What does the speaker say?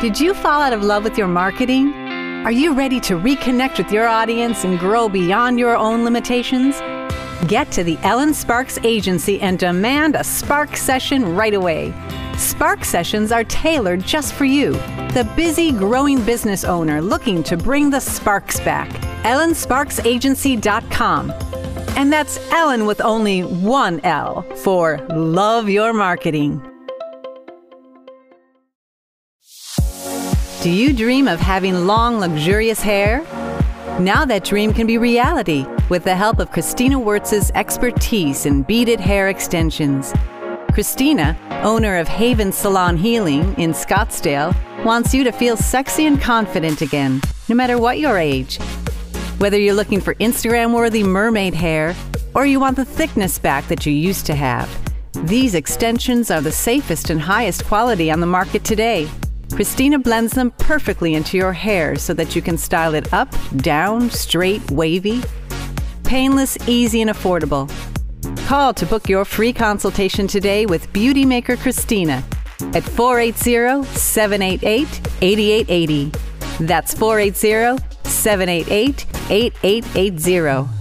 Did you fall out of love with your marketing? Are you ready to reconnect with your audience and grow beyond your own limitations? Get to the Ellen Sparks Agency and demand a Spark session right away. Spark sessions are tailored just for you, the busy, growing business owner looking to bring the sparks back. EllenSparksAgency.com. And that's Ellen with only one L for Love Your Marketing. Do you dream of having long, luxurious hair? Now that dream can be reality with the help of Christina Wurtz's expertise in beaded hair extensions. Christina, owner of Haven Salon Healing in Scottsdale, wants you to feel sexy and confident again, no matter what your age. Whether you're looking for Instagram worthy mermaid hair or you want the thickness back that you used to have, these extensions are the safest and highest quality on the market today. Christina blends them perfectly into your hair so that you can style it up, down, straight, wavy. Painless, easy, and affordable. Call to book your free consultation today with Beauty Maker Christina at 480 788 8880. That's 480 788 8880.